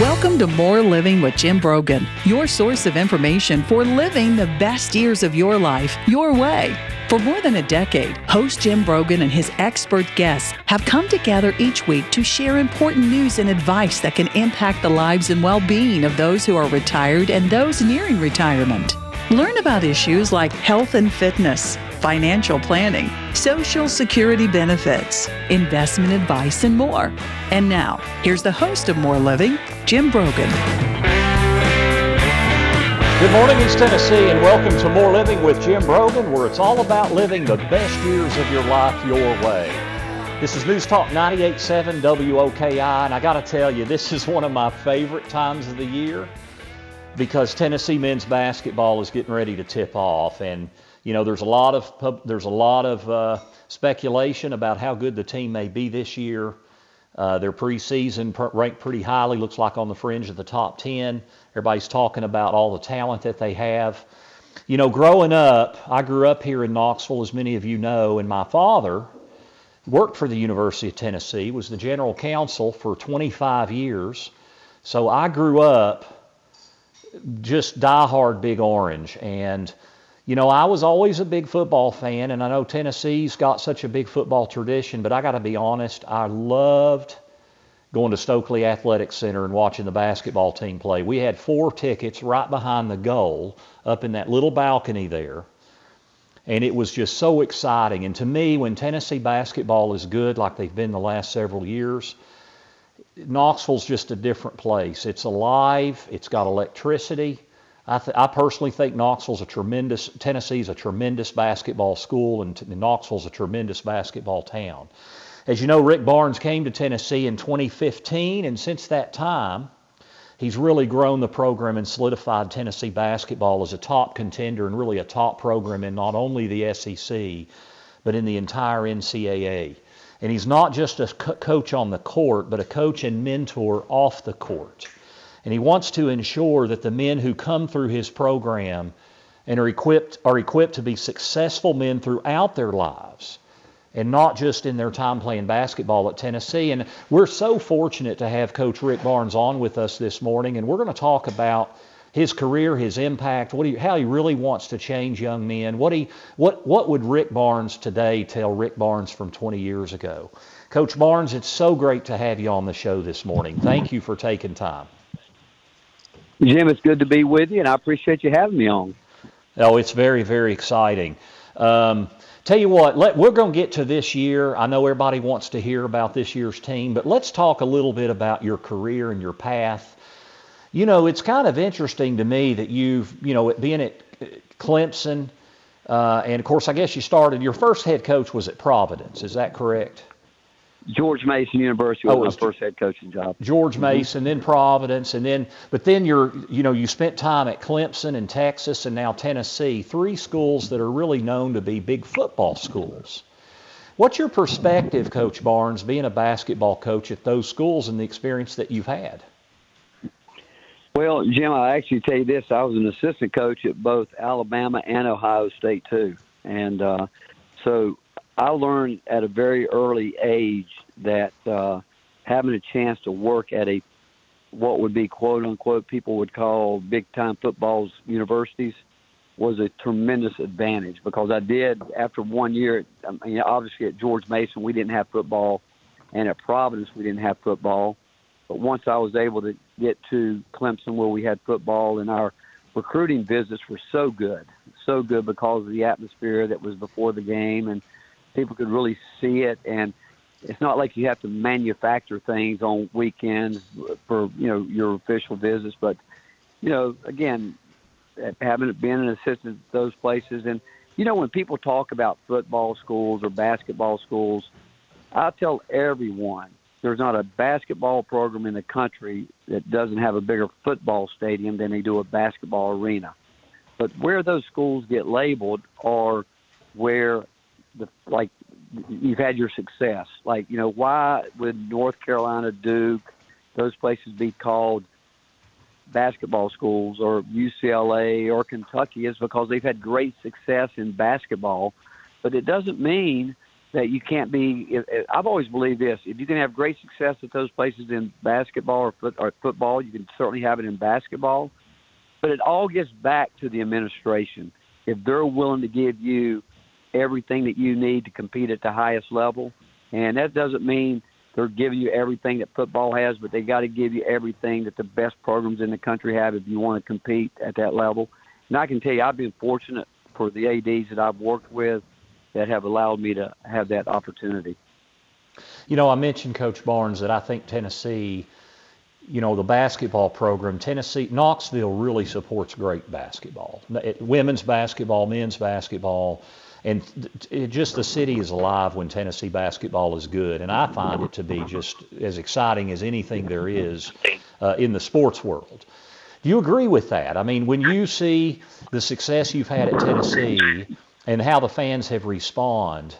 Welcome to More Living with Jim Brogan, your source of information for living the best years of your life your way. For more than a decade, host Jim Brogan and his expert guests have come together each week to share important news and advice that can impact the lives and well being of those who are retired and those nearing retirement. Learn about issues like health and fitness, financial planning, social security benefits, investment advice, and more. And now, here's the host of More Living, Jim Brogan. Good morning, East Tennessee, and welcome to More Living with Jim Brogan, where it's all about living the best years of your life your way. This is News Talk 98.7 WOKI, and I got to tell you, this is one of my favorite times of the year because Tennessee men's basketball is getting ready to tip off, and you know there's a lot of there's a lot of uh, speculation about how good the team may be this year. Uh, their preseason ranked pretty highly, looks like on the fringe of the top 10. Everybody's talking about all the talent that they have. You know, growing up, I grew up here in Knoxville, as many of you know, and my father worked for the University of Tennessee, was the general counsel for 25 years. So I grew up just diehard Big Orange. And, you know, I was always a big football fan, and I know Tennessee's got such a big football tradition, but I got to be honest, I loved going to Stokely Athletic Center and watching the basketball team play. We had four tickets right behind the goal up in that little balcony there. And it was just so exciting. And to me, when Tennessee basketball is good, like they've been the last several years, Knoxville's just a different place. It's alive. It's got electricity. I, th- I personally think Knoxville's a tremendous, Tennessee's a tremendous basketball school, and, t- and Knoxville's a tremendous basketball town. As you know, Rick Barnes came to Tennessee in 2015, and since that time, he's really grown the program and solidified Tennessee basketball as a top contender and really a top program in not only the SEC, but in the entire NCAA. And he's not just a co- coach on the court, but a coach and mentor off the court. And he wants to ensure that the men who come through his program and are equipped are equipped to be successful men throughout their lives and not just in their time playing basketball at Tennessee. And we're so fortunate to have Coach Rick Barnes on with us this morning, and we're going to talk about his career, his impact, what he, how he really wants to change young men. What he, what, what would Rick Barnes today tell Rick Barnes from 20 years ago? Coach Barnes, it's so great to have you on the show this morning. Thank you for taking time. Jim, it's good to be with you, and I appreciate you having me on. Oh, it's very, very exciting. Um, tell you what, let, we're going to get to this year. I know everybody wants to hear about this year's team, but let's talk a little bit about your career and your path. You know, it's kind of interesting to me that you've, you know, being at Clemson, uh, and of course, I guess you started, your first head coach was at Providence. Is that correct? George Mason University was oh, my first head coaching job. George mm-hmm. Mason, then Providence, and then, but then you're, you know, you spent time at Clemson and Texas and now Tennessee, three schools that are really known to be big football schools. What's your perspective, Coach Barnes, being a basketball coach at those schools and the experience that you've had? Well, Jim, I actually tell you this: I was an assistant coach at both Alabama and Ohio State too, and uh, so I learned at a very early age that uh, having a chance to work at a what would be quote unquote people would call big time footballs universities was a tremendous advantage because I did after one year. I mean, obviously at George Mason we didn't have football, and at Providence we didn't have football. But once I was able to get to Clemson where we had football and our recruiting visits were so good, so good because of the atmosphere that was before the game and people could really see it. And it's not like you have to manufacture things on weekends for you know your official visits. But you know again having been an assistant at those places. And you know when people talk about football schools or basketball schools i tell everyone there's not a basketball program in the country that doesn't have a bigger football stadium than they do a basketball arena. But where those schools get labeled are where the like you've had your success. Like, you know, why would North Carolina, Duke, those places be called basketball schools or UCLA or Kentucky is because they've had great success in basketball, but it doesn't mean that you can't be. I've always believed this: if you can have great success at those places in basketball or, foot, or football, you can certainly have it in basketball. But it all gets back to the administration. If they're willing to give you everything that you need to compete at the highest level, and that doesn't mean they're giving you everything that football has, but they got to give you everything that the best programs in the country have if you want to compete at that level. And I can tell you, I've been fortunate for the ads that I've worked with that have allowed me to have that opportunity. You know, I mentioned Coach Barnes that I think Tennessee, you know, the basketball program, Tennessee, Knoxville really supports great basketball, women's basketball, men's basketball and it just the city is alive when Tennessee basketball is good, and I find it to be just as exciting as anything there is uh, in the sports world. Do you agree with that? I mean, when you see the success you've had at Tennessee and how the fans have responded,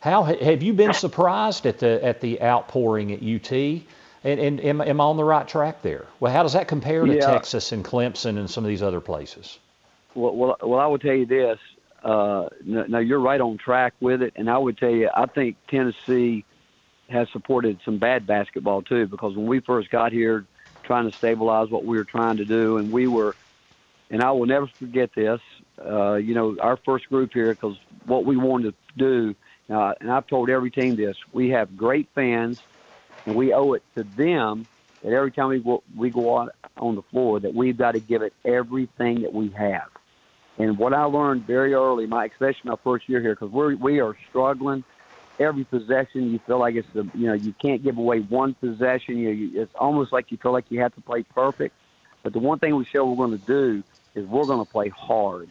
how have you been surprised at the at the outpouring at UT? And, and am, am I on the right track there? Well, how does that compare to yeah. Texas and Clemson and some of these other places? Well, well, well, I will tell you this: uh, now you're right on track with it, and I would tell you, I think Tennessee has supported some bad basketball too, because when we first got here, trying to stabilize what we were trying to do, and we were, and I will never forget this. Uh, you know, our first group here, because what we wanted to do, uh, and I've told every team this: we have great fans, and we owe it to them that every time we go, we go out on the floor, that we've got to give it everything that we have. And what I learned very early, my especially my first year here, because we we are struggling. Every possession, you feel like it's the you know you can't give away one possession. You, you it's almost like you feel like you have to play perfect. But the one thing we said we're going to do is we're going to play hard,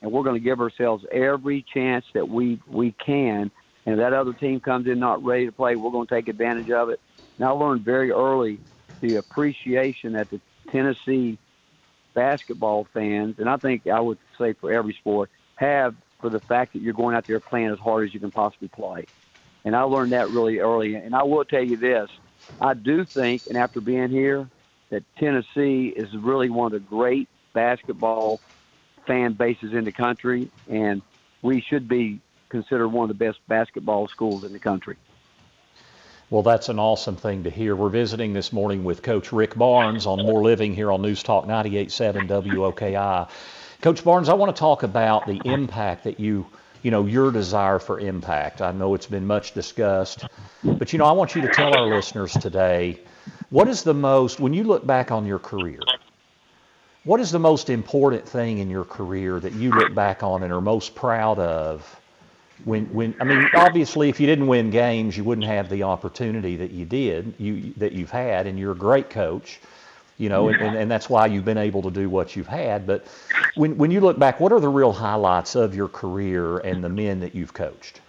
and we're going to give ourselves every chance that we we can. And if that other team comes in not ready to play, we're going to take advantage of it. And I learned very early the appreciation that the Tennessee basketball fans, and I think I would say for every sport, have for the fact that you're going out there playing as hard as you can possibly play. And I learned that really early. And I will tell you this I do think, and after being here, that Tennessee is really one of the great basketball fan bases in the country, and we should be considered one of the best basketball schools in the country. Well, that's an awesome thing to hear. We're visiting this morning with Coach Rick Barnes on More Living here on News Talk 98.7 WOKI. Coach Barnes, I want to talk about the impact that you, you know, your desire for impact. I know it's been much discussed, but you know, I want you to tell our listeners today what is the most, when you look back on your career, what is the most important thing in your career that you look back on and are most proud of when when I mean obviously if you didn't win games you wouldn't have the opportunity that you did you that you've had and you're a great coach you know and, and, and that's why you've been able to do what you've had. But when when you look back what are the real highlights of your career and the men that you've coached?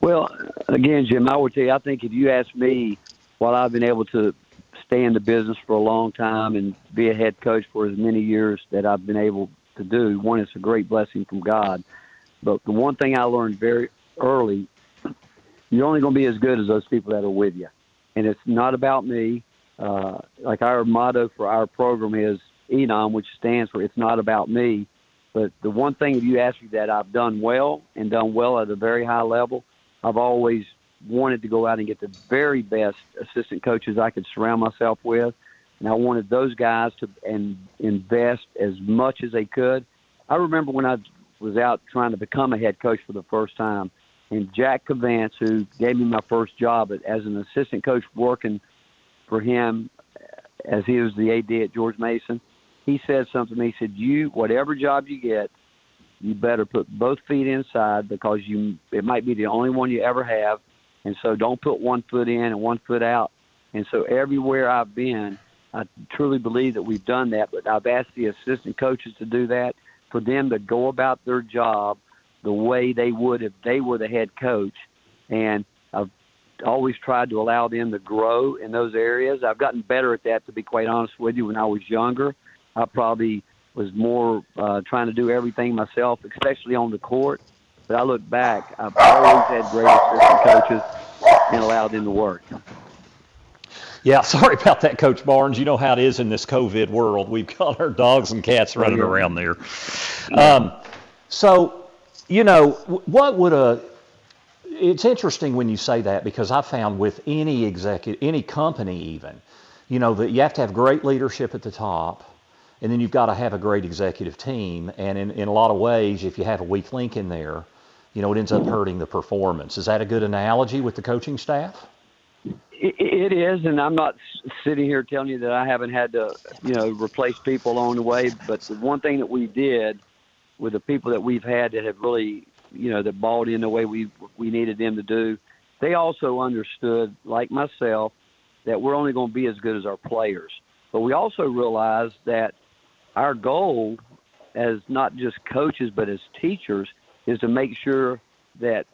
Well again Jim I would tell you I think if you ask me while I've been able to stay in the business for a long time and be a head coach for as many years that I've been able to do one it's a great blessing from God but the one thing I learned very early, you're only going to be as good as those people that are with you. And it's not about me. Uh, like our motto for our program is ENOM, which stands for It's Not About Me. But the one thing, if you ask me that I've done well and done well at a very high level, I've always wanted to go out and get the very best assistant coaches I could surround myself with. And I wanted those guys to and invest as much as they could. I remember when I was out trying to become a head coach for the first time. And Jack Kvancz, who gave me my first job as an assistant coach working for him as he was the AD at George Mason, he said something. He said, "You, whatever job you get, you better put both feet inside because you it might be the only one you ever have, and so don't put one foot in and one foot out." And so everywhere I've been, I truly believe that we've done that. But I've asked the assistant coaches to do that, for them to go about their job the way they would if they were the head coach. And I've always tried to allow them to grow in those areas. I've gotten better at that, to be quite honest with you. When I was younger, I probably was more uh, trying to do everything myself, especially on the court. But I look back, I've always had great assistant coaches and allowed them to work. Yeah, sorry about that, Coach Barnes. You know how it is in this COVID world. We've got our dogs and cats running yeah. around there. Um, so, you know, what would a it's interesting when you say that because I found with any executive, any company even, you know, that you have to have great leadership at the top, and then you've got to have a great executive team. And in, in a lot of ways, if you have a weak link in there, you know, it ends up hurting the performance. Is that a good analogy with the coaching staff? It is, and I'm not sitting here telling you that I haven't had to, you know, replace people along the way. But the one thing that we did with the people that we've had that have really, you know, that bought in the way we we needed them to do, they also understood, like myself, that we're only going to be as good as our players. But we also realized that our goal, as not just coaches but as teachers, is to make sure that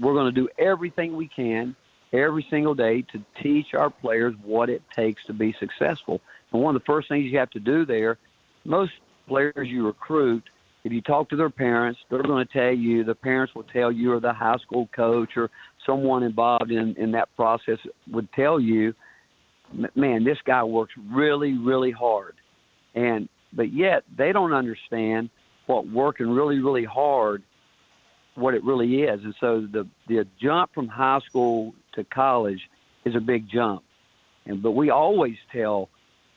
we're going to do everything we can every single day to teach our players what it takes to be successful. And one of the first things you have to do there, most players you recruit, if you talk to their parents, they're going to tell you, the parents will tell you, or the high school coach or someone involved in, in that process would tell you, man, this guy works really, really hard. And, but yet they don't understand what working really, really hard what it really is. And so the the jump from high school to college is a big jump. And but we always tell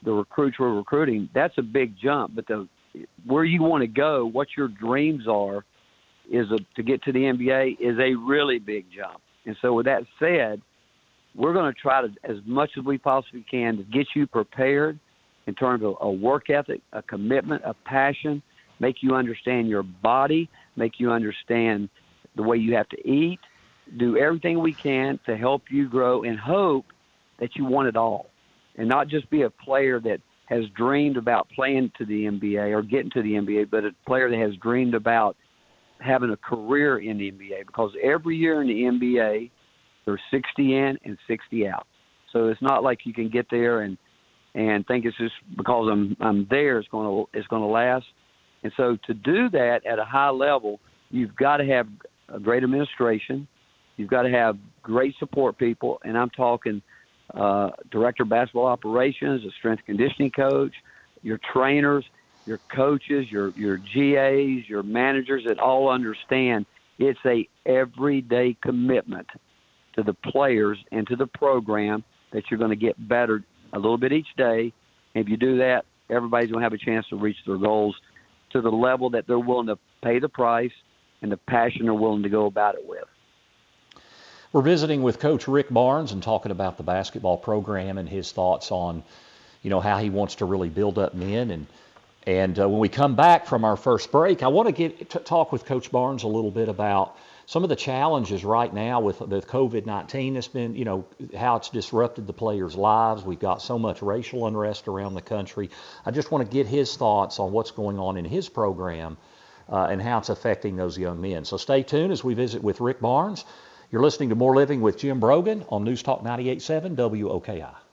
the recruits we're recruiting that's a big jump. But the where you want to go, what your dreams are, is a, to get to the NBA is a really big jump. And so with that said, we're going to try to as much as we possibly can to get you prepared in terms of a work ethic, a commitment, a passion, make you understand your body, make you understand the way you have to eat, do everything we can to help you grow and hope that you want it all and not just be a player that has dreamed about playing to the NBA or getting to the NBA, but a player that has dreamed about having a career in the NBA because every year in the NBA there's 60 in and 60 out. So it's not like you can get there and and think it's just because I'm I'm there it's going to it's going to last. And so to do that at a high level, you've got to have a great administration. You've got to have great support people, and I'm talking uh, director of basketball operations, a strength conditioning coach, your trainers, your coaches, your your GAs, your managers that all understand it's a everyday commitment to the players and to the program that you're going to get better a little bit each day. And if you do that, everybody's going to have a chance to reach their goals to the level that they're willing to pay the price and the passion they're willing to go about it with. We're visiting with Coach Rick Barnes and talking about the basketball program and his thoughts on, you know, how he wants to really build up men. And and uh, when we come back from our first break, I want to get to talk with Coach Barnes a little bit about some of the challenges right now with the COVID-19 has been, you know, how it's disrupted the players' lives. We've got so much racial unrest around the country. I just want to get his thoughts on what's going on in his program uh, and how it's affecting those young men. So stay tuned as we visit with Rick Barnes. You're listening to More Living with Jim Brogan on News Talk 98.7 WOKI.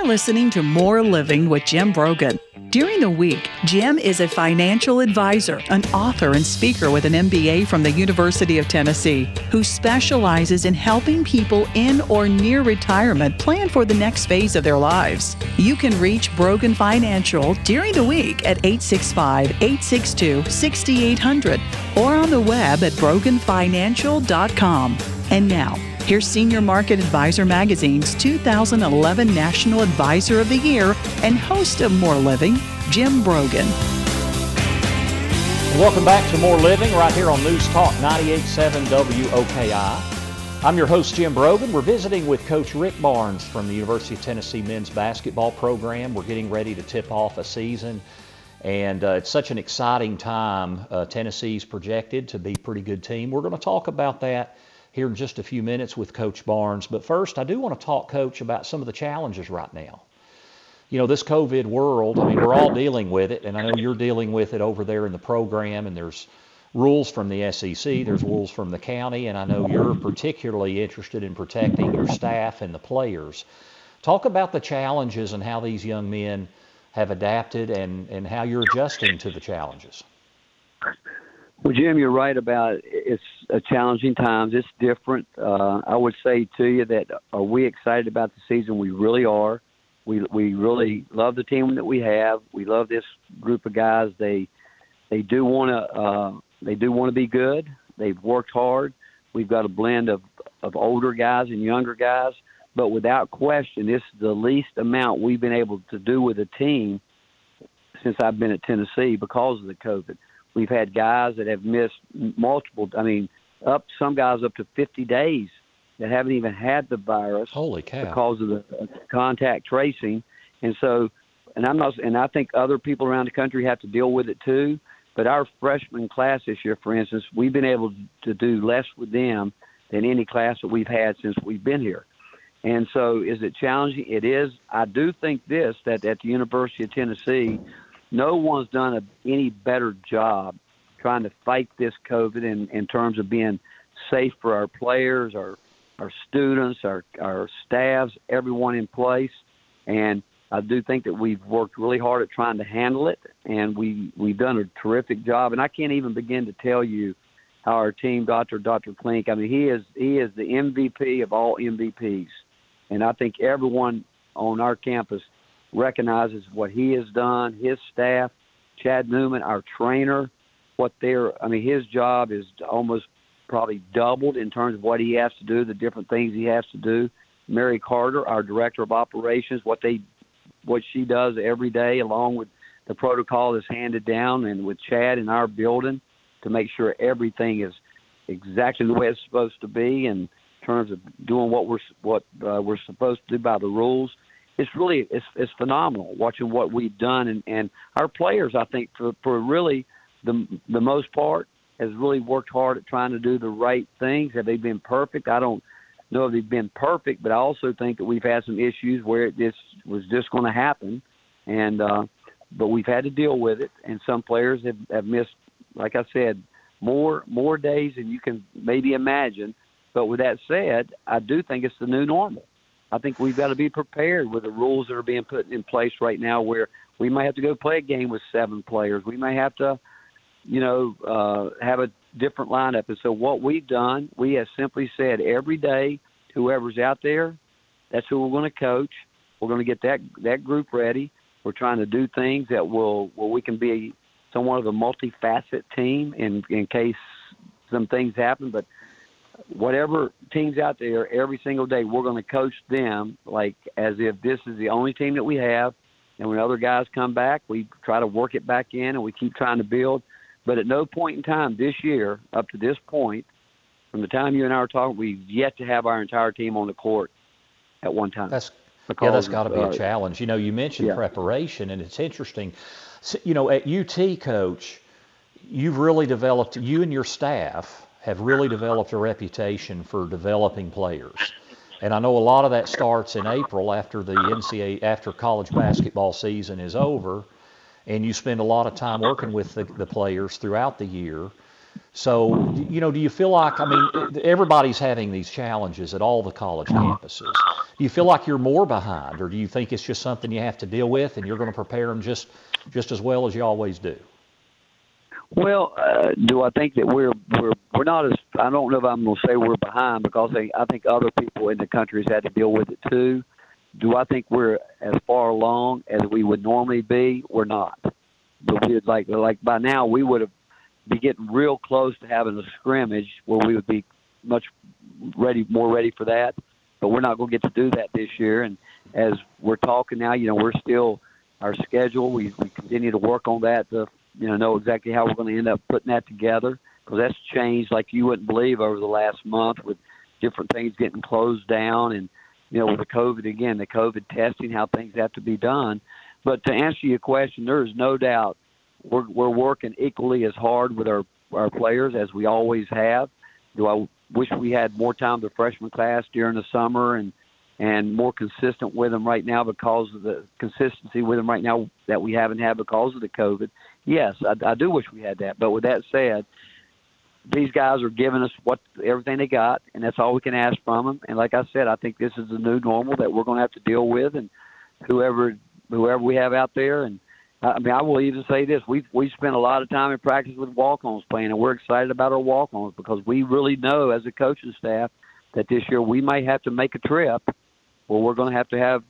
You are listening to More Living with Jim Brogan. During the week, Jim is a financial advisor, an author, and speaker with an MBA from the University of Tennessee who specializes in helping people in or near retirement plan for the next phase of their lives. You can reach Brogan Financial during the week at 865 862 6800 or on the web at broganfinancial.com. And now, Here's Senior Market Advisor Magazine's 2011 National Advisor of the Year and host of More Living, Jim Brogan. Welcome back to More Living right here on News Talk 98.7 WOKI. I'm your host, Jim Brogan. We're visiting with Coach Rick Barnes from the University of Tennessee men's basketball program. We're getting ready to tip off a season, and uh, it's such an exciting time. Uh, Tennessee's projected to be a pretty good team. We're going to talk about that here in just a few minutes with Coach Barnes. But first, I do want to talk, Coach, about some of the challenges right now. You know, this COVID world, I mean, we're all dealing with it, and I know you're dealing with it over there in the program, and there's rules from the SEC, there's rules from the county, and I know you're particularly interested in protecting your staff and the players. Talk about the challenges and how these young men have adapted and, and how you're adjusting to the challenges. Well, Jim, you're right about it's challenging times. It's different. Uh, I would say to you that are we excited about the season? We really are. We we really love the team that we have. We love this group of guys. They they do want to uh, they do want to be good. They've worked hard. We've got a blend of of older guys and younger guys, but without question, this is the least amount we've been able to do with a team since I've been at Tennessee because of the COVID. We've had guys that have missed multiple. I mean, up some guys up to 50 days that haven't even had the virus. Holy cow! Because of the uh, contact tracing, and so, and I'm not, and I think other people around the country have to deal with it too. But our freshman class this year, for instance, we've been able to do less with them than any class that we've had since we've been here. And so, is it challenging? It is. I do think this that at the University of Tennessee, no one's done a, any better job trying to fight this COVID in, in terms of being safe for our players, our our students, our our staffs, everyone in place. And I do think that we've worked really hard at trying to handle it, and we we've done a terrific job. And I can't even begin to tell you how our team, Dr. Dr. Klink. I mean, he is he is the MVP of all MVPs, and I think everyone on our campus recognizes what he has done. His staff, Chad Newman, our trainer, what they're. I mean, his job is almost probably doubled in terms of what he has to do, the different things he has to do. Mary Carter, our director of operations, what they, what she does every day, along with the protocol that's handed down, and with Chad in our building, to make sure everything is exactly the way it's supposed to be in terms of doing what we're what uh, we're supposed to do by the rules it's really it's it's phenomenal watching what we've done and and our players I think for for really the the most part has really worked hard at trying to do the right things. Have they been perfect? I don't know if they've been perfect, but I also think that we've had some issues where this was just going to happen, and uh, but we've had to deal with it. And some players have have missed, like I said, more more days than you can maybe imagine. But with that said, I do think it's the new normal. I think we've got to be prepared with the rules that are being put in place right now, where we may have to go play a game with seven players. We may have to, you know, uh, have a different lineup. And so what we've done, we have simply said every day, whoever's out there, that's who we're going to coach. We're going to get that that group ready. We're trying to do things that will where we can be somewhat of a multifaceted team in in case some things happen. But whatever teams out there every single day, we're going to coach them like as if this is the only team that we have. And when other guys come back, we try to work it back in and we keep trying to build. But at no point in time this year, up to this point, from the time you and I are talking, we've yet to have our entire team on the court at one time. That's yeah, that's got to be uh, a challenge. You know, you mentioned yeah. preparation, and it's interesting. So, you know, at UT, coach, you've really developed you and your staff have really developed a reputation for developing players. And I know a lot of that starts in April after the NCAA, after college basketball season is over, and you spend a lot of time working with the, the players throughout the year. So, you know, do you feel like, I mean, everybody's having these challenges at all the college campuses. Do you feel like you're more behind, or do you think it's just something you have to deal with and you're going to prepare them just, just as well as you always do? Well, uh, do I think that we're we're we're not as I don't know if I'm going to say we're behind because I, I think other people in the country has had to deal with it too. Do I think we're as far along as we would normally be? We're not. But we'd like like by now we would have be getting real close to having a scrimmage where we would be much ready, more ready for that. But we're not going to get to do that this year. And as we're talking now, you know, we're still our schedule. We we continue to work on that to you know know exactly how we're going to end up putting that together because that's changed like you wouldn't believe over the last month with different things getting closed down and you know with the COVID again, the COVID testing, how things have to be done. But to answer your question, there is no doubt we're we're working equally as hard with our our players as we always have. Do I wish we had more time the freshman class during the summer and and more consistent with them right now because of the consistency with them right now that we haven't had because of the COVID. Yes, I, I do wish we had that. But with that said, these guys are giving us what everything they got, and that's all we can ask from them. And like I said, I think this is the new normal that we're going to have to deal with, and whoever whoever we have out there, and I mean, I will even say this: we we spent a lot of time in practice with walk-ons playing, and we're excited about our walk-ons because we really know as a coaching staff that this year we may have to make a trip where we're going to have to have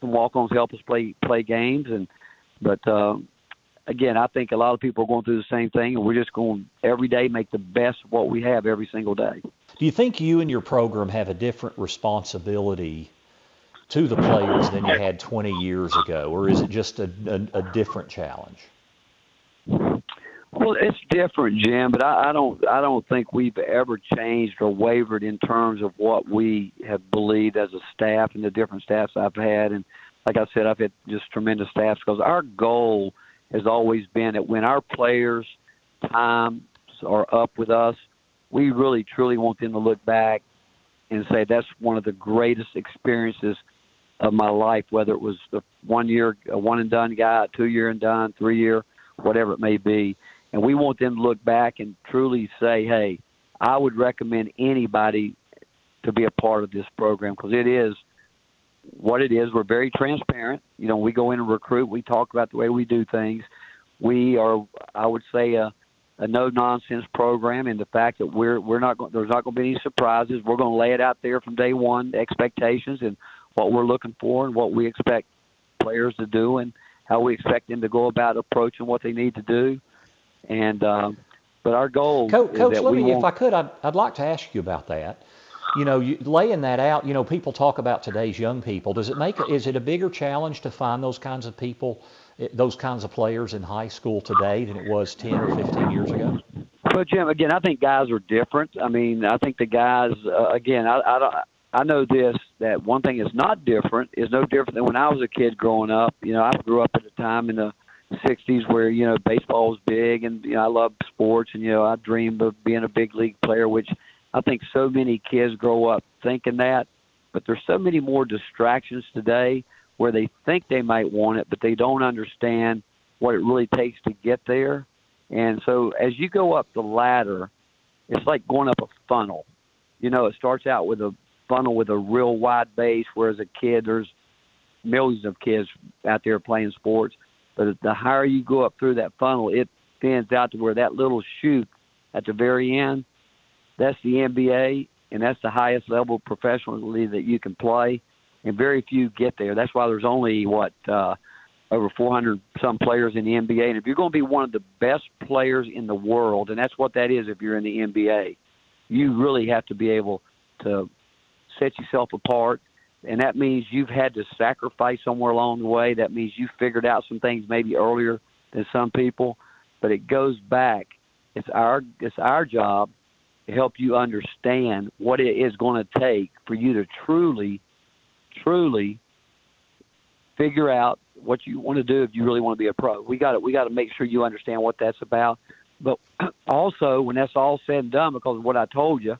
some walk-ons help us play play games, and but uh, again, I think a lot of people are going through the same thing, and we're just going every day make the best of what we have every single day. Do you think you and your program have a different responsibility to the players than you had 20 years ago, or is it just a, a, a different challenge? Well, it's different, Jim, but I, I don't I don't think we've ever changed or wavered in terms of what we have believed as a staff and the different staffs I've had. And like I said, I've had just tremendous staffs because our goal has always been that when our players' times are up with us, we really truly want them to look back and say that's one of the greatest experiences of my life, whether it was the one year, a one and done guy, two year and done, three year, whatever it may be. And we want them to look back and truly say, hey, I would recommend anybody to be a part of this program because it is what it is. We're very transparent. You know, we go in and recruit, we talk about the way we do things. We are, I would say, a, a no nonsense program in the fact that we're we're not going, there's not going to be any surprises. We're going to lay it out there from day one, expectations and what we're looking for and what we expect players to do and how we expect them to go about approaching what they need to do. And um, but our goal, Coach, is Coach we me, if I could, I'd, I'd like to ask you about that. You know, you, laying that out. You know, people talk about today's young people. Does it make? Is it a bigger challenge to find those kinds of people, eh, those kinds of players in high school today than it was 10 or 15 years ago? Well, Jim, again, I think guys are different. I mean, I think the guys, uh, again, I, I don't. I know this that one thing is not different is no different than when I was a kid growing up. You know, I grew up at a time in the '60s where you know baseball was big, and you know I loved sports, and you know I dreamed of being a big league player, which I think so many kids grow up thinking that. But there's so many more distractions today where they think they might want it, but they don't understand what it really takes to get there. And so as you go up the ladder, it's like going up a funnel. You know, it starts out with a funnel with a real wide base, whereas a kid, there's millions of kids out there playing sports. But the higher you go up through that funnel, it thins out to where that little chute at the very end, that's the NBA, and that's the highest level professionally that you can play. And very few get there. That's why there's only what uh, over 400 some players in the NBA. And if you're going to be one of the best players in the world, and that's what that is, if you're in the NBA, you really have to be able to set yourself apart. And that means you've had to sacrifice somewhere along the way. That means you figured out some things maybe earlier than some people. But it goes back. It's our it's our job help you understand what it is going to take for you to truly, truly figure out what you want to do if you really want to be a pro. We got to we got to make sure you understand what that's about. But also, when that's all said and done, because of what I told you,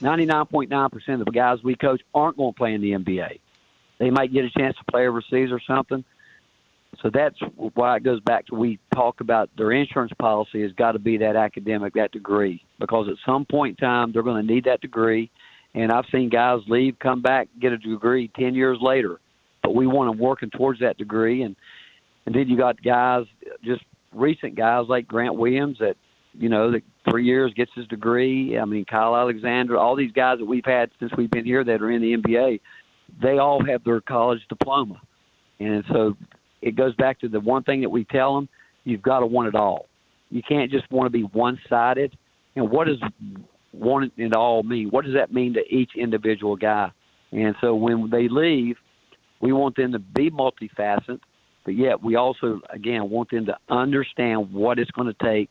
99.9% of the guys we coach aren't going to play in the NBA. They might get a chance to play overseas or something. So that's why it goes back to we talk about their insurance policy has got to be that academic, that degree, because at some point in time they're going to need that degree. And I've seen guys leave, come back, get a degree 10 years later. But we want them working towards that degree. And, and then you got guys, just recent guys like Grant Williams that, you know, that three years gets his degree. I mean, Kyle Alexander, all these guys that we've had since we've been here that are in the NBA, they all have their college diploma. And so it goes back to the one thing that we tell them you've got to want it all. You can't just want to be one sided. And what does want it all mean? What does that mean to each individual guy? And so when they leave, we want them to be multifaceted, but yet we also, again, want them to understand what it's going to take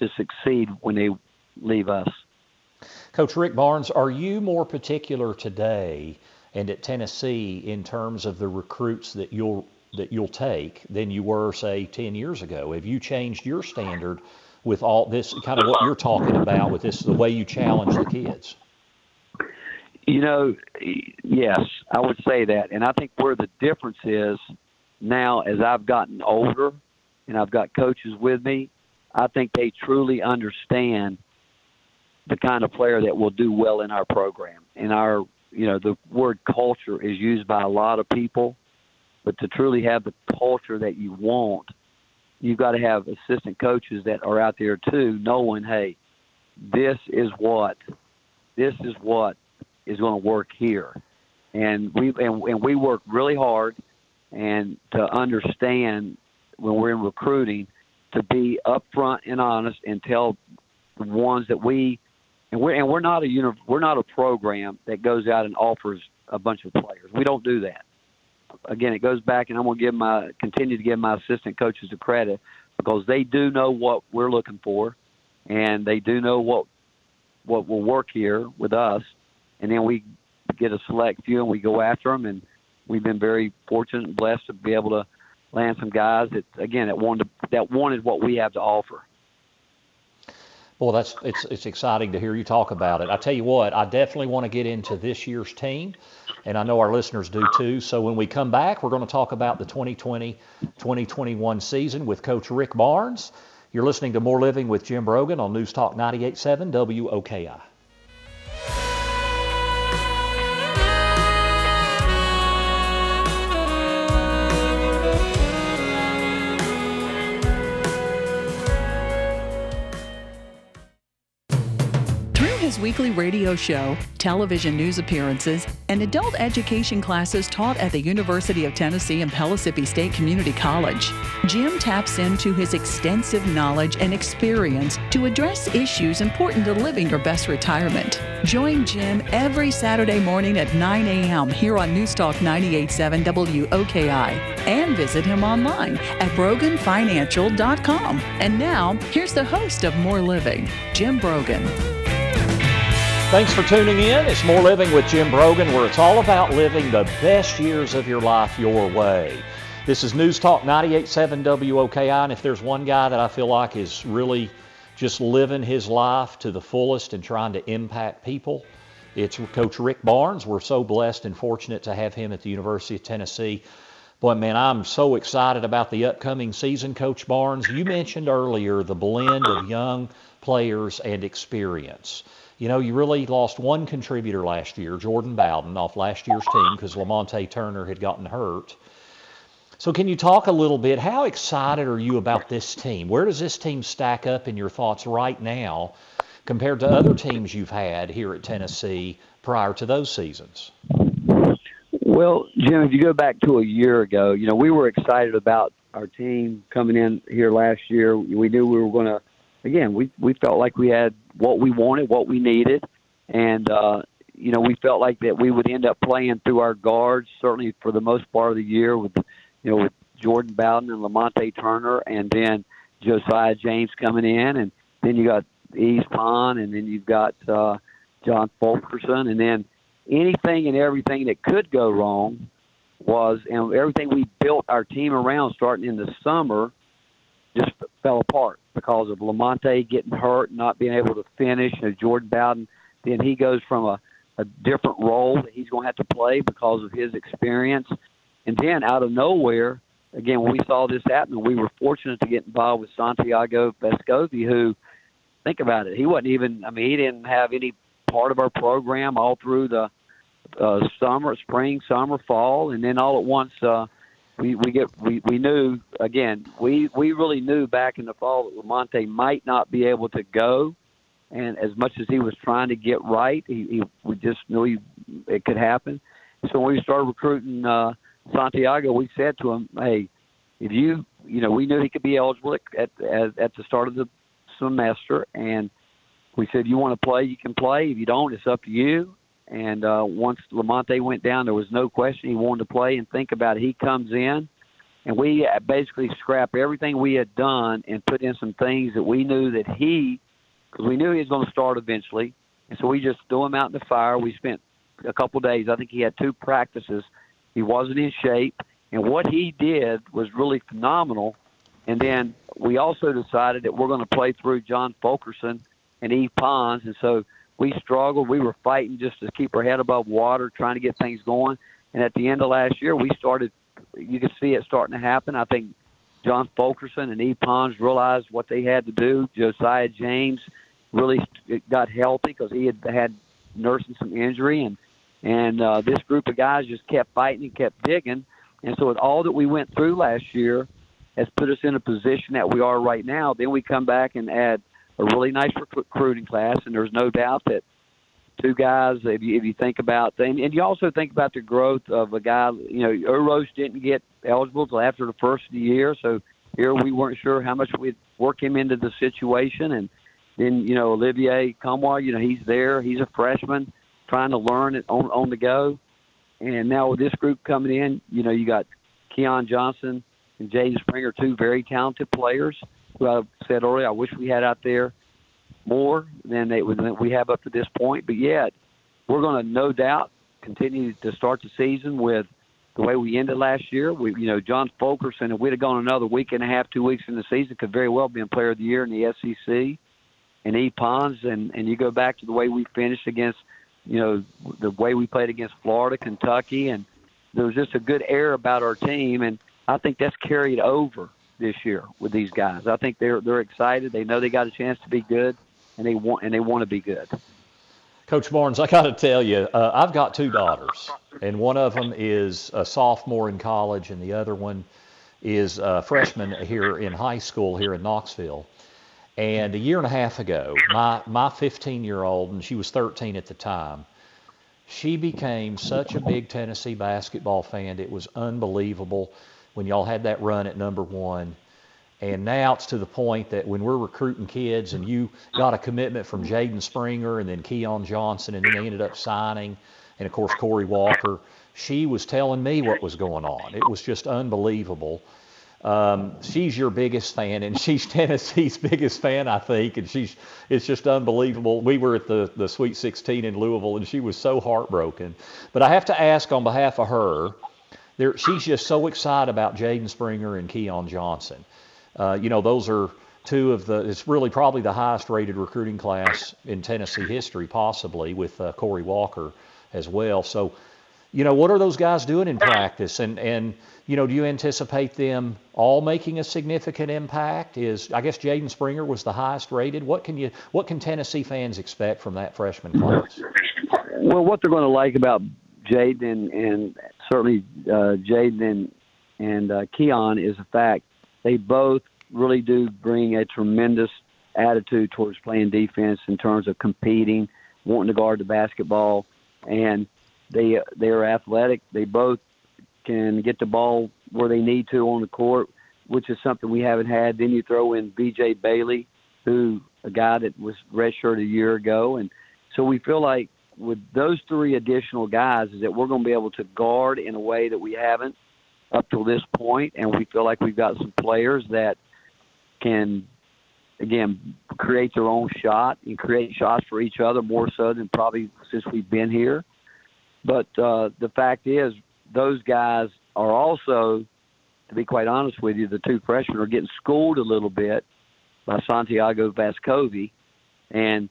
to succeed when they leave us. Coach Rick Barnes, are you more particular today and at Tennessee in terms of the recruits that you'll that you'll take than you were, say, 10 years ago? Have you changed your standard with all this kind of what you're talking about with this, the way you challenge the kids? You know, yes, I would say that. And I think where the difference is now, as I've gotten older and I've got coaches with me, I think they truly understand the kind of player that will do well in our program. In our, you know, the word culture is used by a lot of people But to truly have the culture that you want, you've got to have assistant coaches that are out there too, knowing, hey, this is what, this is what is going to work here, and we and, and we work really hard, and to understand when we're in recruiting, to be upfront and honest and tell the ones that we and we're and we're not a uni, we're not a program that goes out and offers a bunch of players. We don't do that. Again, it goes back, and I'm going to give my continue to give my assistant coaches the credit because they do know what we're looking for, and they do know what what will work here with us, and then we get a select few and we go after them, and we've been very fortunate and blessed to be able to land some guys that again that wanted that wanted what we have to offer. Well, that's it's it's exciting to hear you talk about it. I tell you what, I definitely want to get into this year's team, and I know our listeners do too. So when we come back, we're going to talk about the 2020-2021 season with Coach Rick Barnes. You're listening to More Living with Jim Brogan on News Talk 98.7 WOKI. Weekly radio show, television news appearances, and adult education classes taught at the University of Tennessee and Pellissippi State Community College. Jim taps into his extensive knowledge and experience to address issues important to living your best retirement. Join Jim every Saturday morning at 9 a.m. here on Newstalk 98.7 WOKI and visit him online at broganfinancial.com. And now, here's the host of More Living, Jim Brogan. Thanks for tuning in. It's More Living with Jim Brogan, where it's all about living the best years of your life your way. This is News Talk 98.7 WOKI, and if there's one guy that I feel like is really just living his life to the fullest and trying to impact people, it's Coach Rick Barnes. We're so blessed and fortunate to have him at the University of Tennessee. Boy, man, I'm so excited about the upcoming season, Coach Barnes. You mentioned earlier the blend of young players and experience. You know, you really lost one contributor last year, Jordan Bowden, off last year's team because Lamonte Turner had gotten hurt. So, can you talk a little bit? How excited are you about this team? Where does this team stack up in your thoughts right now compared to other teams you've had here at Tennessee prior to those seasons? Well, Jim, if you go back to a year ago, you know, we were excited about our team coming in here last year. We knew we were going to again, we we felt like we had what we wanted, what we needed, and uh, you know we felt like that we would end up playing through our guards certainly for the most part of the year with you know with Jordan Bowden and Lamonte Turner, and then Josiah James coming in, and then you got Yves Pons, and then you've got uh, John Fulkerson, and then anything and everything that could go wrong was, and everything we built our team around starting in the summer just fell apart because of Lamonte getting hurt and not being able to finish. You know, Jordan Bowden, then he goes from a, a different role that he's going to have to play because of his experience. And then out of nowhere, again, when we saw this happen, we were fortunate to get involved with Santiago Vescovi, who, think about it, he wasn't even, I mean, he didn't have any part of our program all through the uh, summer, spring, summer, fall, and then all at once, uh, we we get we we knew again we we really knew back in the fall that Lamonte might not be able to go, and as much as he was trying to get right, he, he we just knew he, it could happen. So when we started recruiting uh, Santiago, we said to him, "Hey, if you you know we knew he could be eligible at at, at the start of the semester, and we said you want to play, you can play. If you don't, it's up to you. And uh, once Lamonte went down, there was no question he wanted to play. And think about it, he comes in, and we basically scrap everything we had done and put in some things that we knew that he, because we knew he was going to start eventually. And so we just threw him out in the fire. We spent a couple days. I think he had two practices. He wasn't in shape, and what he did was really phenomenal. And then we also decided that we're going to play through John Fulkerson and Yves Pons, and so we struggled. We were fighting just to keep our head above water, trying to get things going. And at the end of last year, we started. You could see it starting to happen. I think John Fulkerson and Yves Pons realized what they had to do. Josiah James really got healthy because he had had nursing some injury, and and uh, this group of guys just kept fighting and kept digging. And so, with all that we went through last year, has put us in a position that we are right now. Then we come back and add a really nice recruiting class, and there's no doubt that two guys. If you if you think about and, and you also think about the growth of a guy. You know, Uros didn't get eligible till after the first of the year, so here we weren't sure how much we'd work him into the situation, and then you know Olivier Nkamhoua, you know he's there. He's a freshman trying to learn it on on the go, and now with this group coming in, you know you got Keon Johnson and Jaden Springer, two very talented players I said earlier I wish we had out there more than they than we have up to this point. But yet, we're going to no doubt continue to start the season with the way we ended last year. We, you know, John Fulkerson, if we'd have gone another week and a half, two weeks in the season, could very well be a Player of the Year in the SEC. And E. Pons, and and you go back to the way we finished against, you know, the way we played against Florida, Kentucky, and there was just a good air about our team, and I think that's carried over this year with these guys. I think they're they're excited. They know they got a chance to be good and they want and they want to be good. Coach Barnes, I got to tell you, uh, I've got two daughters, and one of them is a sophomore in college, and the other one is a freshman here in high school here in Knoxville. And a year and a half ago, my my 15 year old, and she was 13 at the time, she became such a big Tennessee basketball fan. It was unbelievable when y'all had that run at number one. And now it's to the point that when we're recruiting kids and you got a commitment from Jaden Springer and then Keon Johnson and then they ended up signing, and of course Corey Walker, she was telling me what was going on. It was just unbelievable. Um, she's your biggest fan, and she's Tennessee's biggest fan, I think, and she's it's just unbelievable. We were at the the Sweet 16 in Louisville, and she was so heartbroken. But I have to ask on behalf of her, she's just so excited about Jaden Springer and Keon Johnson. Uh, you know, those are two of the, it's really probably the highest rated recruiting class in Tennessee history, possibly with uh, Corey Walker as well. So, you know, what are those guys doing in practice? And, and, you know, do you anticipate them all making a significant impact? Is I guess Jaden Springer was the highest rated. What can you, what can Tennessee fans expect from that freshman class? Well, what they're going to like about Jaden and certainly uh, Jaden and, and uh, Keon is the fact they both really do bring a tremendous attitude towards playing defense in terms of competing, wanting to guard the basketball, and they they are athletic. They both can get the ball where they need to on the court, which is something we haven't had. Then you throw in B.J. Bailey, who a guy that was redshirted a year ago, and so we feel like with those three additional guys is that we're going to be able to guard in a way that we haven't up till this point, and we feel like we've got some players that can, again, create their own shot and create shots for each other more so than probably since we've been here. But uh, the fact is, those guys are also, to be quite honest with you, the two freshmen are getting schooled a little bit by Santiago Vescovi and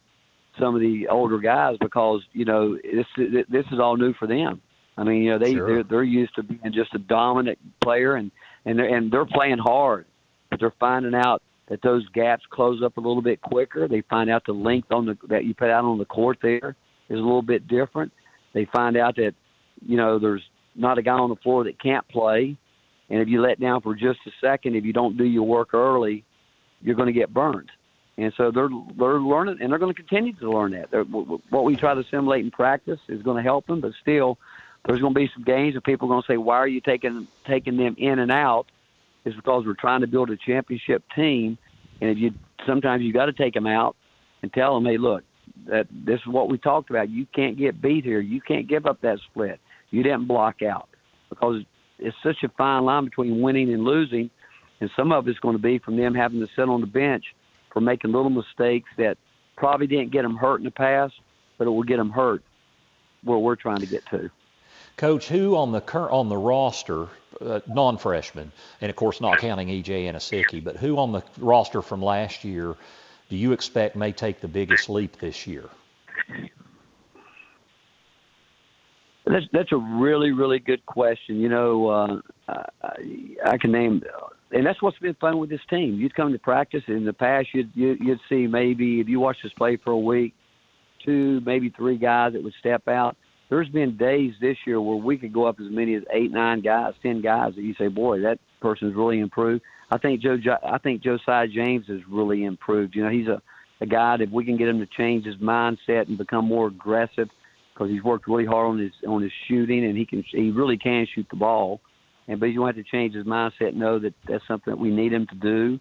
some of the older guys because you know this this is all new for them. I mean, you know, they sure. they're, they're used to being just a dominant player, and and they're, and they're playing hard, but they're finding out that those gaps close up a little bit quicker. They find out the length on the that you put out on the court there is a little bit different. They find out that you know there's not a guy on the floor that can't play, and if you let down for just a second, if you don't do your work early, you're going to get burned. And so they're they're learning, and they're going to continue to learn that. They're, what we try to assimilate in practice is going to help them, but still, there's going to be some games and people are going to say, why are you taking taking them in and out? Is because we're trying to build a championship team, and if you sometimes you got to take them out and tell them, hey, look, that this is what we talked about. You can't get beat here. You can't give up that split. You didn't block out because it's such a fine line between winning and losing, and some of it's going to be from them having to sit on the bench for making little mistakes that probably didn't get them hurt in the past, but it will get them hurt where we're trying to get to. Coach, who on the cur- on the roster, uh, non-freshman, and of course not counting EJ Anosike, but who on the roster from last year do you expect may take the biggest leap this year? That's that's a really really good question. You know, uh, I, I can name, and that's what's been fun with this team. You'd come to practice in the past, you'd you'd see maybe if you watch us play for a week, two maybe three guys that would step out there's been days this year where we could go up as many as eight, nine guys, ten guys that you say, boy, that person's really improved. I think Joe, I think Josiah James has really improved. You know, he's a a guy that if we can get him to change his mindset and become more aggressive because he's worked really hard on his on his shooting and he can he really can shoot the ball. And but going to have to change his mindset, know that that's something that we need him to do.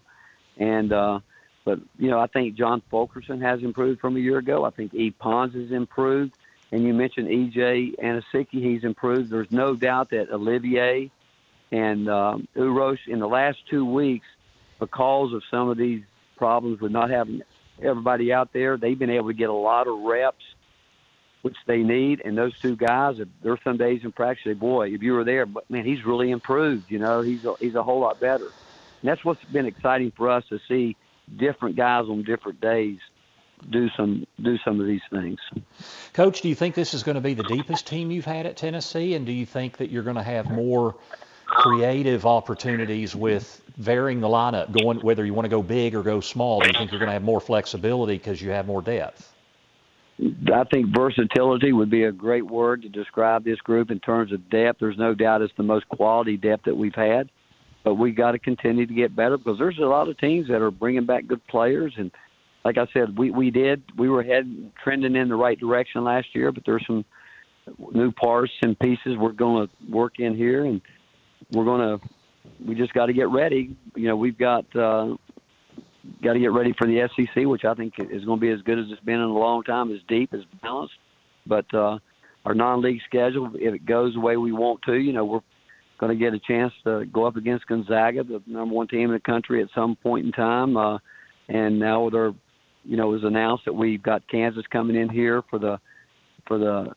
And uh, but you know, I think John Fulkerson has improved from a year ago. I think E. Pons has improved. And you mentioned EJ Anosike, he's improved. There's no doubt that Olivier and um, Uros in the last two weeks, because of some of these problems with not having everybody out there, they've been able to get a lot of reps, which they need. And those two guys, there's some days in practice, boy, if you were there, but man, he's really improved. You know, he's a, he's a whole lot better. And that's what's been exciting for us to see different guys on different days do some do some of these things. Coach, do you think this is going to be the deepest team you've had at Tennessee, and do you think that you're going to have more creative opportunities with varying the lineup, going whether you want to go big or go small? Do you think you're going to have more flexibility because you have more depth? I think versatility would be a great word to describe this group in terms of depth. There's no doubt it's the most quality depth that we've had, but we got to continue to get better because there's a lot of teams that are bringing back good players and like I said, we we did we were heading trending in the right direction last year, but there's some new parts and pieces we're going to work in here, and we're going to we just got to get ready. You know, we've got uh, got to get ready for the SEC, which I think is going to be as good as it's been in a long time, as deep, as balanced. But uh, our non-league schedule, if it goes the way we want to, you know, we're going to get a chance to go up against Gonzaga, the number one team in the country, at some point in time. Uh, and now with our you know, it was announced that we've got Kansas coming in here for the for the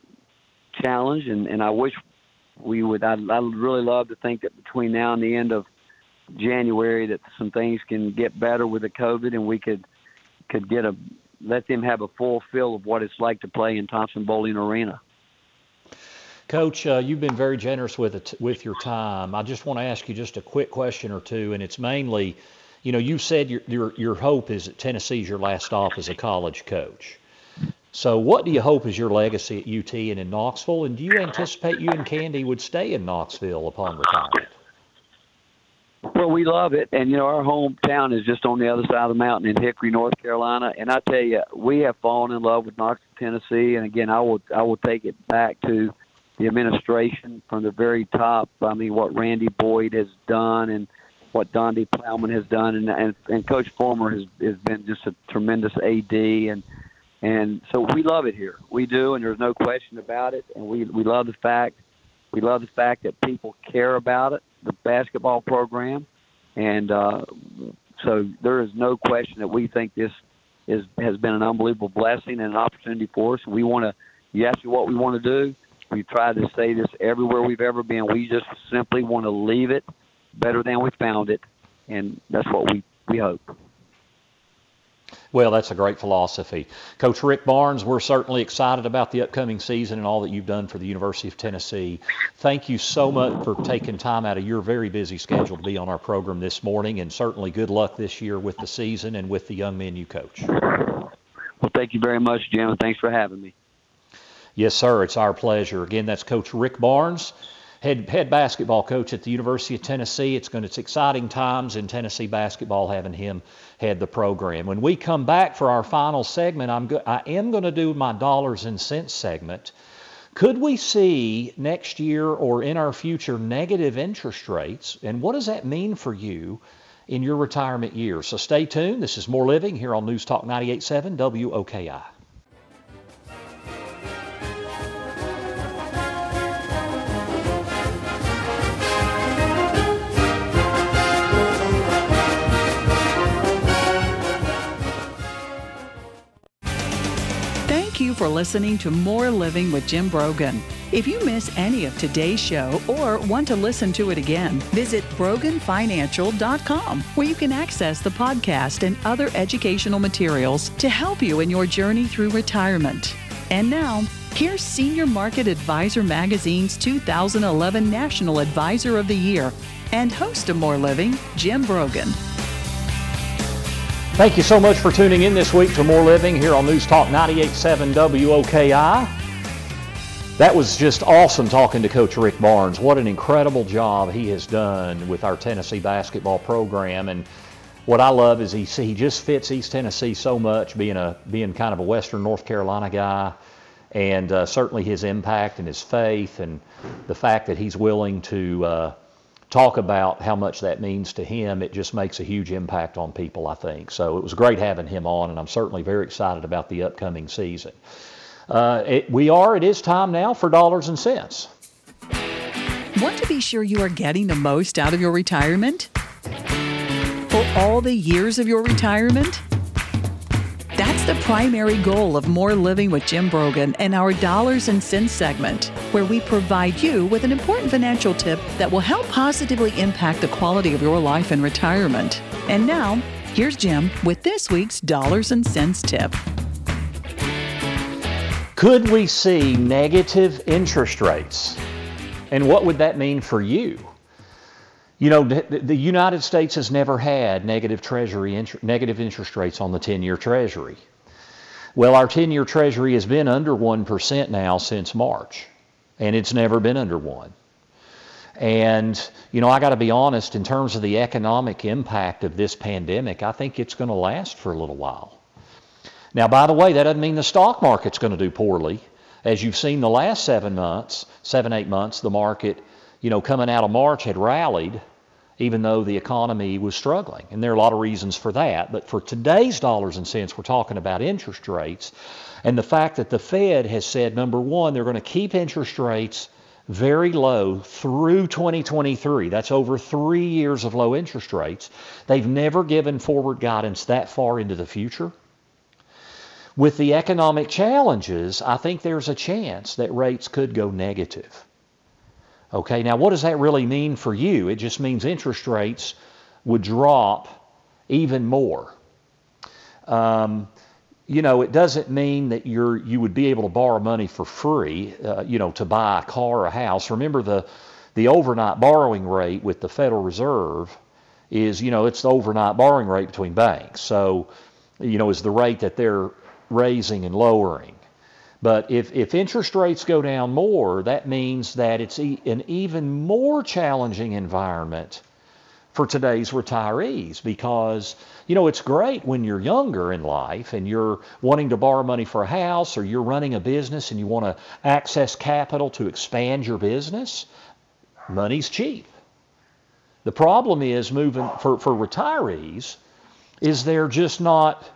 challenge, and and I wish we would. I'd, I'd really love to think that between now and the end of January that some things can get better with the COVID, and we could could get a let them have a full feel of what it's like to play in Thompson Boling Arena. Coach, uh, you've been very generous with it, with your time. I just want to ask you just a quick question or two, and it's mainly you know, you said your, your, your hope is that Tennessee's your last stop as a college coach. So, what do you hope is your legacy at UT and in Knoxville? And do you anticipate you and Candy would stay in Knoxville upon retirement? Well, we love it, and you know our hometown is just on the other side of the mountain in Hickory, North Carolina. And I tell you, we have fallen in love with Knoxville, Tennessee. And again, I will I will take it back to the administration from the very top. I mean, what Randy Boyd has done, and what Donde Plowman has done, and, and and Coach Fulmer has has been just a tremendous AD, and and so we love it here. We do, and there's no question about it. And we we love the fact we love the fact that people care about it, the basketball program, and uh, so there is no question that we think this is has been an unbelievable blessing and an opportunity for us. We want to. You ask me what we want to do. We try to say this everywhere we've ever been. We just simply want to leave it better than we found it, and that's what we, we hope. Well, that's a great philosophy. Coach Rick Barnes, we're certainly excited about the upcoming season and all that you've done for the University of Tennessee. Thank you so much for taking time out of your very busy schedule to be on our program this morning, and certainly good luck this year with the season and with the young men you coach. Well, thank you very much, Jim, and thanks for having me. Yes, sir. It's our pleasure. Again, that's Coach Rick Barnes head head basketball coach at the University of Tennessee. It's going it's exciting times in Tennessee basketball having him head the program. When we come back for our final segment, I'm go, I am going to do my dollars and cents segment. Could we see next year or in our future negative interest rates? And what does that mean for you in your retirement years? So stay tuned. This is More Living here on News Talk 98.7 WOKI. You for listening to More Living with Jim Brogan. If you miss any of today's show or want to listen to it again, visit broganfinancial.com where you can access the podcast and other educational materials to help you in your journey through retirement. And now, here's Senior Market Advisor Magazine's 2011 National Advisor of the Year and host of More Living, Jim Brogan. Thank you so much for tuning in this week to More Living here on News Talk 98.7 WOKI. That was just awesome talking to Coach Rick Barnes. What an incredible job he has done with our Tennessee basketball program. And what I love is he he just fits East Tennessee so much, being a being kind of a Western North Carolina guy, and uh, certainly his impact and his faith, and the fact that he's willing to uh, talk about how much that means to him. It just makes a huge impact on people, I think. So it was great having him on, and I'm certainly very excited about the upcoming season. Uh, it, we are, it is time now for dollars and cents. Want to be sure you are getting the most out of your retirement? For all the years of your retirement? That's the primary goal of More Living with Jim Brogan and our Dollars and Cents segment, where we provide you with an important financial tip that will help positively impact the quality of your life in retirement. And now, here's Jim with this week's Dollars and Cents tip. Could we see negative interest rates? And what would that mean for you? You know, the United States has never had negative treasury negative interest rates on the 10-year treasury. Well, our 10-year treasury has been under 1% now since March, and it's never been under 1. And, you know, I got to be honest, in terms of the economic impact of this pandemic, I think it's going to last for a little while. Now, by the way, that doesn't mean the stock market's going to do poorly. As you've seen the last seven months, seven, eight months, the market, you know, coming out of March had rallied even though the economy was struggling. And there are a lot of reasons for that. But for today's dollars and cents, we're talking about interest rates and the fact that the Fed has said, number one, they're going to keep interest rates very low through 2023. That's over three years of low interest rates. They've never given forward guidance that far into the future. With the economic challenges, I think there's a chance that rates could go negative. Okay, now what does that really mean for you? It just means interest rates would drop even more. Um, you know, it doesn't mean that you're you would be able to borrow money for free, uh, you know, to buy a car or a house. Remember the the overnight borrowing rate with the Federal Reserve is, you know, it's the overnight borrowing rate between banks. So, you know, is the rate that they're raising and lowering. But if, if interest rates go down more, that means that it's e- an even more challenging environment for today's retirees because, you know, it's great when you're younger in life and you're wanting to borrow money for a house or you're running a business and you want to access capital to expand your business. Money's cheap. The problem is moving for, for retirees is they're just not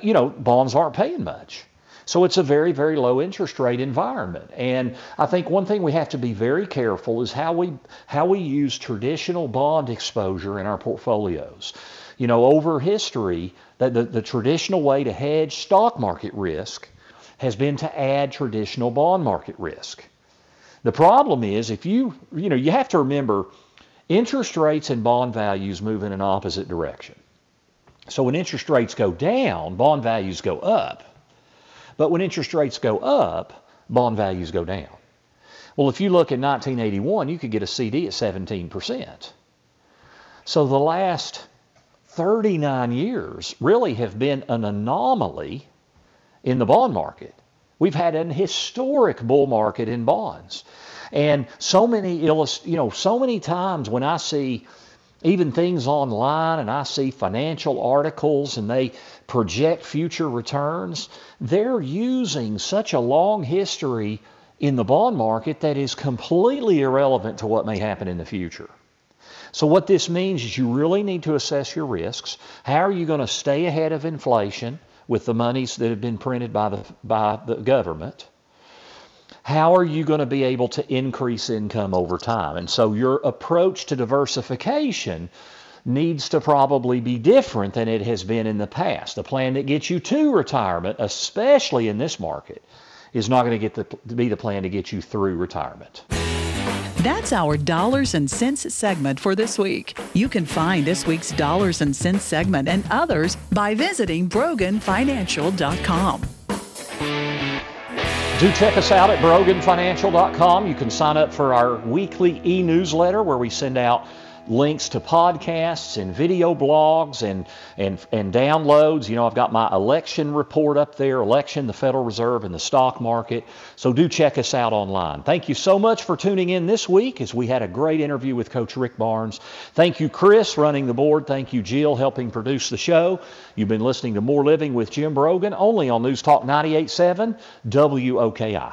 you know, bonds aren't paying much. So it's a very, very low interest rate environment. And I think one thing we have to be very careful is how we how we use traditional bond exposure in our portfolios. You know, over history, the, the, the traditional way to hedge stock market risk has been to add traditional bond market risk. The problem is if you you know you have to remember interest rates and bond values move in an opposite direction. So when interest rates go down, bond values go up. But when interest rates go up, bond values go down. Well, if you look at 1981, you could get a CD at 17%. So the last 39 years really have been an anomaly in the bond market. We've had an historic bull market in bonds. And so many you know, so many times when I see even things online and I see financial articles and they project future returns, they're using such a long history in the bond market that is completely irrelevant to what may happen in the future. So what this means is you really need to assess your risks. How are you going to stay ahead of inflation with the monies that have been printed by the by the government? How are you going to be able to increase income over time? And so your approach to diversification needs to probably be different than it has been in the past. The plan that gets you to retirement, especially in this market, is not going to get the, be the plan to get you through retirement. That's our dollars and cents segment for this week. You can find this week's dollars and cents segment and others by visiting broganfinancial.com. Do check us out at broganfinancial.com. You can sign up for our weekly e newsletter where we send out links to podcasts and video blogs and, and, and downloads. You know, I've got my election report up there, election, the Federal Reserve, and the stock market. So do check us out online. Thank you so much for tuning in this week as we had a great interview with Coach Rick Barnes. Thank you, Chris, running the board. Thank you, Jill, helping produce the show. You've been listening to More Living with Jim Brogan only on News Talk 98.7 WOKI.